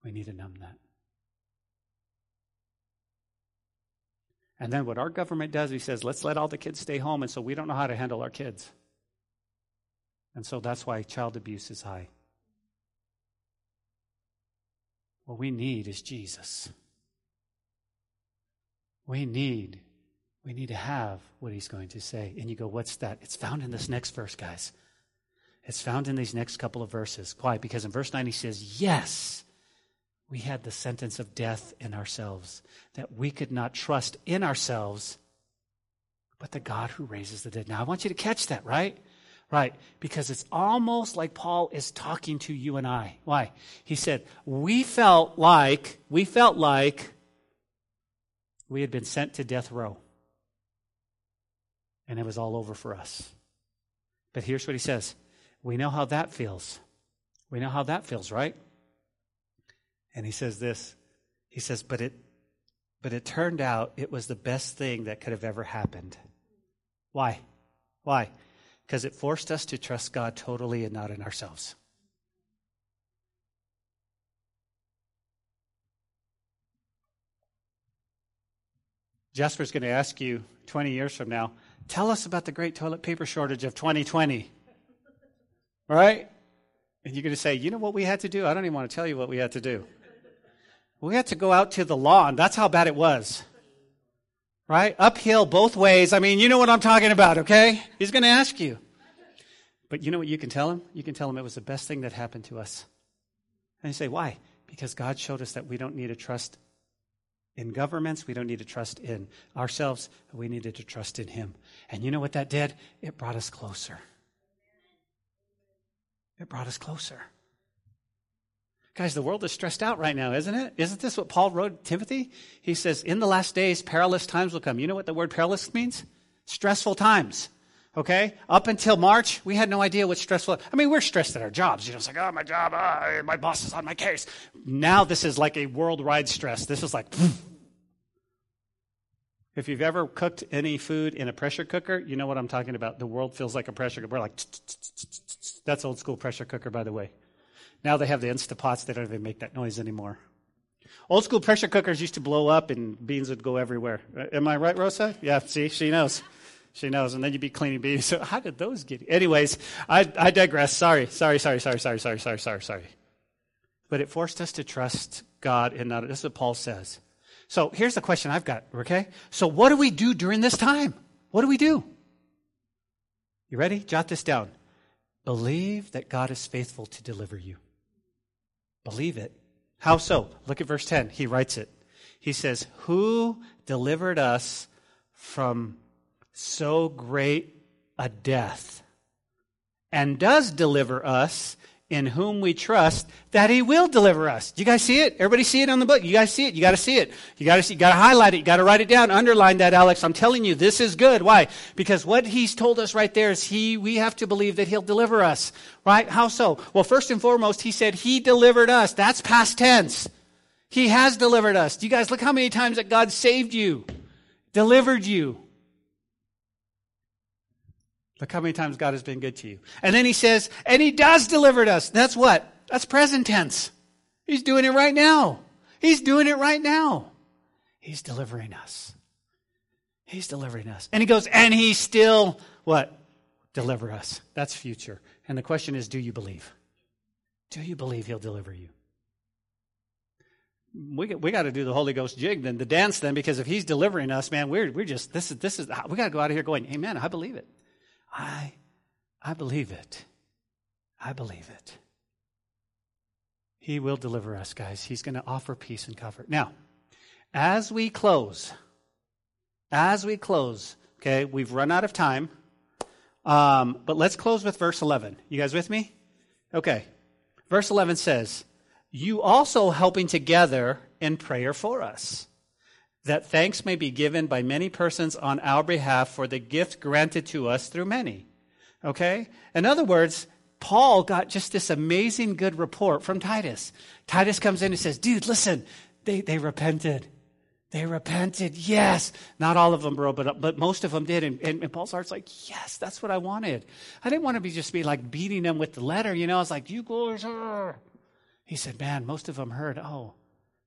S2: We need to numb that. And then what our government does, he says, let's let all the kids stay home and so we don't know how to handle our kids. And so that's why child abuse is high. What we need is Jesus. We need, we need to have what he's going to say. And you go, what's that? It's found in this next verse, guys. It's found in these next couple of verses. Why? Because in verse 9 he says, Yes, we had the sentence of death in ourselves, that we could not trust in ourselves, but the God who raises the dead. Now, I want you to catch that, right? Right, because it's almost like Paul is talking to you and I. Why? He said, We felt like, we felt like we had been sent to death row. And it was all over for us. But here's what he says We know how that feels. We know how that feels, right? And he says this. He says, But it but it turned out it was the best thing that could have ever happened. Why? Why? Because it forced us to trust God totally and not in ourselves. Jasper's going to ask you 20 years from now, tell us about the great toilet paper shortage of 2020. Right? And you're going to say, you know what we had to do? I don't even want to tell you what we had to do. We had to go out to the lawn. That's how bad it was. Right? Uphill both ways. I mean, you know what I'm talking about, okay? He's going to ask you. But you know what you can tell him? You can tell him it was the best thing that happened to us. And you say, why? Because God showed us that we don't need to trust in governments. We don't need to trust in ourselves. We needed to trust in Him. And you know what that did? It brought us closer. It brought us closer. Guys, the world is stressed out right now, isn't it? Isn't this what Paul wrote Timothy? He says, In the last days, perilous times will come. You know what the word perilous means? Stressful times. Okay? Up until March, we had no idea what stressful. I mean, we're stressed at our jobs. You know, it's like, oh, my job, oh, my boss is on my case. Now this is like a worldwide stress. This is like, if you've ever cooked any food in a pressure cooker, you know what I'm talking about. The world feels like a pressure cooker. We're like, that's old school pressure cooker, by the way. Now they have the Instapots. They don't even make that noise anymore. Old school pressure cookers used to blow up and beans would go everywhere. Uh, am I right, Rosa? Yeah, see, she knows. She knows. And then you'd be cleaning beans. So how did those get? Anyways, I, I digress. Sorry, sorry, sorry, sorry, sorry, sorry, sorry, sorry, sorry. But it forced us to trust God and not. This is what Paul says. So here's the question I've got, okay? So what do we do during this time? What do we do? You ready? Jot this down. Believe that God is faithful to deliver you. Believe it. How so? Look at verse 10. He writes it. He says, Who delivered us from so great a death and does deliver us in whom we trust that he will deliver us. Do you guys see it? Everybody see it on the book? You guys see it? You got to see it. You got to see, you got to highlight it. You got to write it down. Underline that, Alex. I'm telling you, this is good. Why? Because what he's told us right there is he, we have to believe that he'll deliver us. Right? How so? Well, first and foremost, he said he delivered us. That's past tense. He has delivered us. Do you guys look how many times that God saved you, delivered you? Look how many times God has been good to you. And then he says, and he does deliver us. That's what? That's present tense. He's doing it right now. He's doing it right now. He's delivering us. He's delivering us. And he goes, and he still, what? Deliver us. That's future. And the question is, do you believe? Do you believe he'll deliver you? We, we got to do the Holy Ghost jig then, the dance then, because if he's delivering us, man, we're, we're just, this is, this is, we got to go out of here going, amen, I believe it. I, I believe it. I believe it. He will deliver us, guys. He's going to offer peace and comfort. Now, as we close, as we close, okay, we've run out of time, um, but let's close with verse 11. You guys with me? Okay. Verse 11 says, You also helping together in prayer for us that thanks may be given by many persons on our behalf for the gift granted to us through many. Okay? In other words, Paul got just this amazing good report from Titus. Titus comes in and says, dude, listen, they, they repented. They repented. Yes. Not all of them, bro, but, but most of them did. And, and, and Paul's heart's like, yes, that's what I wanted. I didn't want to be just be like beating them with the letter. You know, I was like, you guys are. He said, man, most of them heard, oh,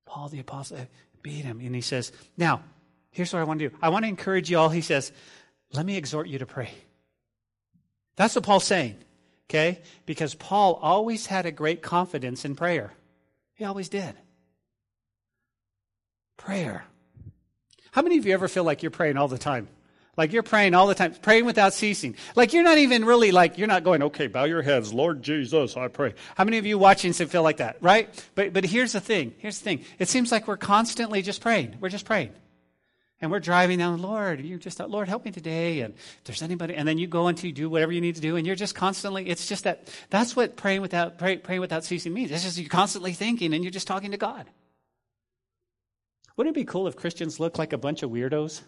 S2: Paul the apostle, beat him. And he says, Now, here's what I want to do. I want to encourage you all. He says, Let me exhort you to pray. That's what Paul's saying. Okay? Because Paul always had a great confidence in prayer. He always did. Prayer. How many of you ever feel like you're praying all the time? Like you're praying all the time, praying without ceasing. Like you're not even really like, you're not going, okay, bow your heads, Lord Jesus, I pray. How many of you watching feel like that, right? But, but here's the thing. Here's the thing. It seems like we're constantly just praying. We're just praying. And we're driving down, Lord, you just, Lord, help me today. And there's anybody, and then you go into you do whatever you need to do, and you're just constantly, it's just that, that's what praying without, pray, praying without ceasing means. It's just you're constantly thinking and you're just talking to God. Wouldn't it be cool if Christians looked like a bunch of weirdos?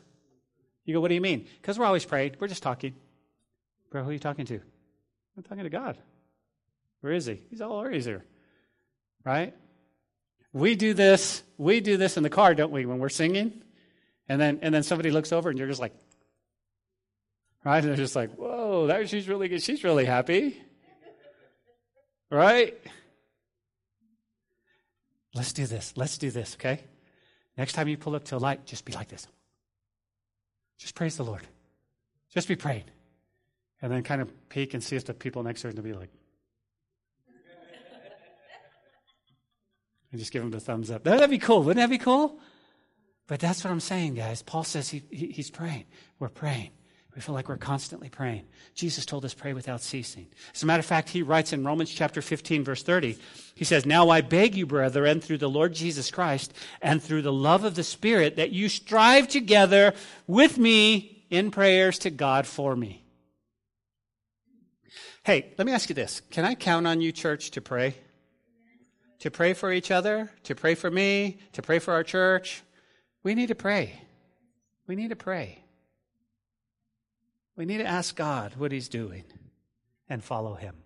S2: You go, what do you mean? Because we're always praying. We're just talking. Bro, who are you talking to? I'm talking to God. Where is he? He's all over here. Right? We do this, we do this in the car, don't we, when we're singing? And then and then somebody looks over and you're just like, right? And they're just like, whoa, that she's really good. She's really happy. Right? Let's do this. Let's do this, okay? Next time you pull up to a light, just be like this. Just praise the Lord. Just be praying. And then kind of peek and see if the people next to going to be like, and just give them the thumbs up. That'd be cool. Wouldn't that be cool? But that's what I'm saying, guys. Paul says he, he, he's praying. We're praying. We feel like we're constantly praying. Jesus told us pray without ceasing. As a matter of fact, he writes in Romans chapter 15, verse 30, he says, Now I beg you, brethren, through the Lord Jesus Christ and through the love of the Spirit, that you strive together with me in prayers to God for me. Hey, let me ask you this. Can I count on you, church, to pray? To pray for each other? To pray for me? To pray for our church? We need to pray. We need to pray. We need to ask God what He's doing and follow Him.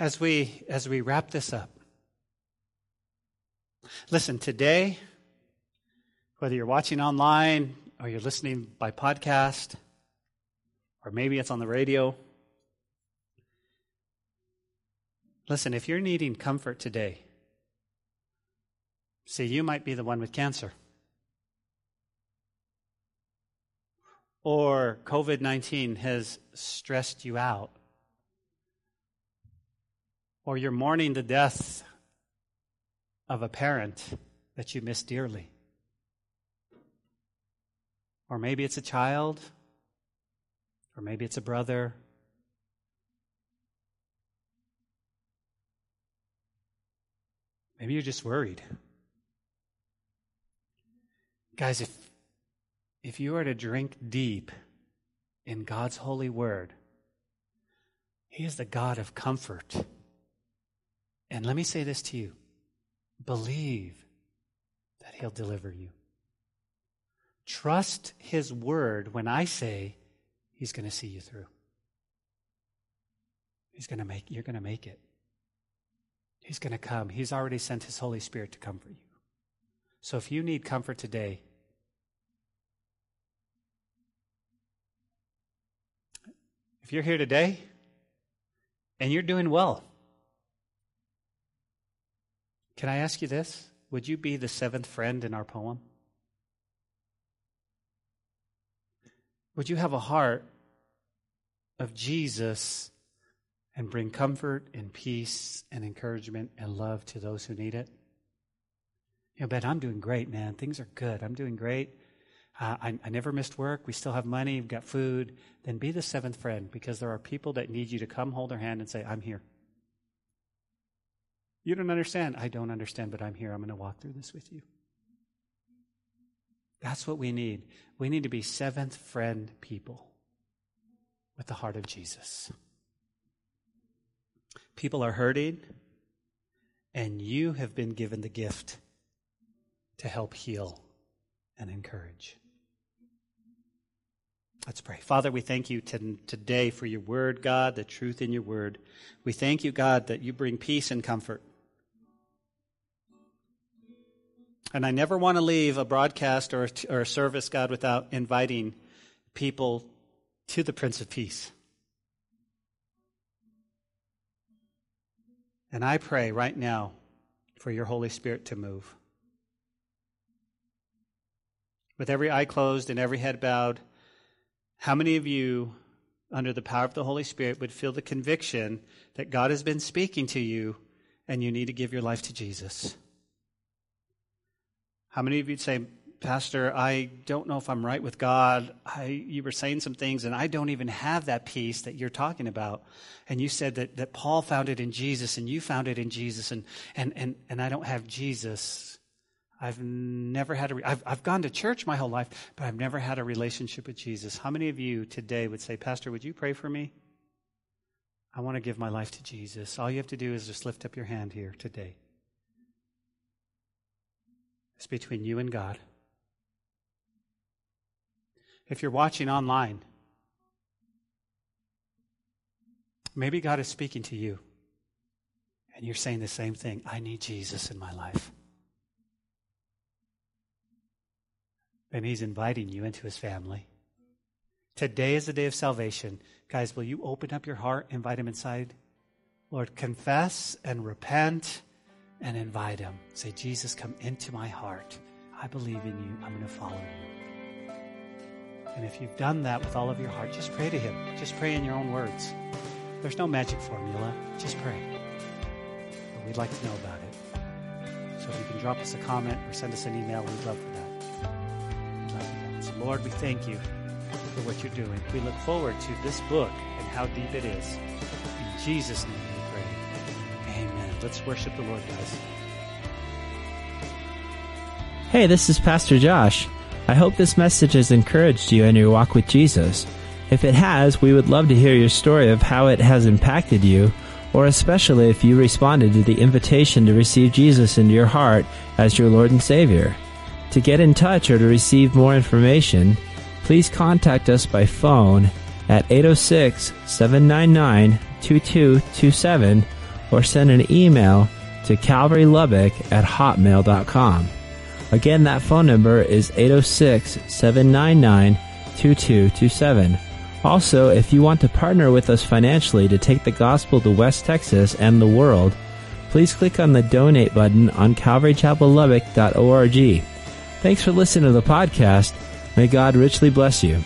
S2: As we, as we wrap this up, listen, today, whether you're watching online or you're listening by podcast, or maybe it's on the radio, listen, if you're needing comfort today, see, you might be the one with cancer. Or COVID 19 has stressed you out, or you're mourning the death of a parent that you miss dearly, or maybe it's a child, or maybe it's a brother. Maybe you're just worried. Guys, if if you are to drink deep in God's holy word, He is the God of comfort. And let me say this to you believe that He'll deliver you. Trust His word when I say He's going to see you through. He's going to make, you're going to make it. He's going to come. He's already sent His Holy Spirit to comfort you. So if you need comfort today, If you're here today and you're doing well, can I ask you this? Would you be the seventh friend in our poem? Would you have a heart of Jesus and bring comfort and peace and encouragement and love to those who need it? You know, Ben, I'm doing great, man. Things are good. I'm doing great uh, I, I never missed work. We still have money. We've got food. Then be the seventh friend because there are people that need you to come hold their hand and say, I'm here. You don't understand. I don't understand, but I'm here. I'm going to walk through this with you. That's what we need. We need to be seventh friend people with the heart of Jesus. People are hurting, and you have been given the gift to help heal and encourage. Let's pray. Father, we thank you today for your word, God, the truth in your word. We thank you, God, that you bring peace and comfort. And I never want to leave a broadcast or, or a service, God, without inviting people to the Prince of Peace. And I pray right now for your Holy Spirit to move. With every eye closed and every head bowed, How many of you, under the power of the Holy Spirit, would feel the conviction that God has been speaking to you and you need to give your life to Jesus? How many of you would say, Pastor, I don't know if I'm right with God. I, you were saying some things, and I don't even have that peace that you're talking about. And you said that, that Paul found it in Jesus, and you found it in Jesus, and, and, and, and I don't have Jesus. I've never had a, re- I've, I've gone to church my whole life, but I've never had a relationship with Jesus. How many of you today would say, Pastor, would you pray for me? I want to give my life to Jesus. All you have to do is just lift up your hand here today. It's between you and God. If you're watching online, maybe God is speaking to you and you're saying the same thing I need Jesus in my life. And He's inviting you into His family. Today is the day of salvation. Guys, will you open up your heart, invite Him inside? Lord, confess and repent and invite Him. Say, Jesus, come into my heart. I believe in you. I'm going to follow you. And if you've done that with all of your heart, just pray to Him. Just pray in your own words. There's no magic formula. Just pray. But we'd like to know about it. So if you can drop us a comment or send us an email, we'd love for Lord, we thank you for what you're doing. We look forward to this book and how deep it is. In Jesus' name we pray. Amen. Let's worship the Lord, guys.
S1: Hey, this is Pastor Josh. I hope this message has encouraged you in your walk with Jesus. If it has, we would love to hear your story of how it has impacted you, or especially if you responded to the invitation to receive Jesus into your heart as your Lord and Savior. To get in touch or to receive more information, please contact us by phone at 806 799 2227 or send an email to calvarylubbock at hotmail.com. Again, that phone number is 806 799 2227. Also, if you want to partner with us financially to take the gospel to West Texas and the world, please click on the donate button on calvarychapellubbock.org. Thanks for listening to the podcast. May God richly bless you.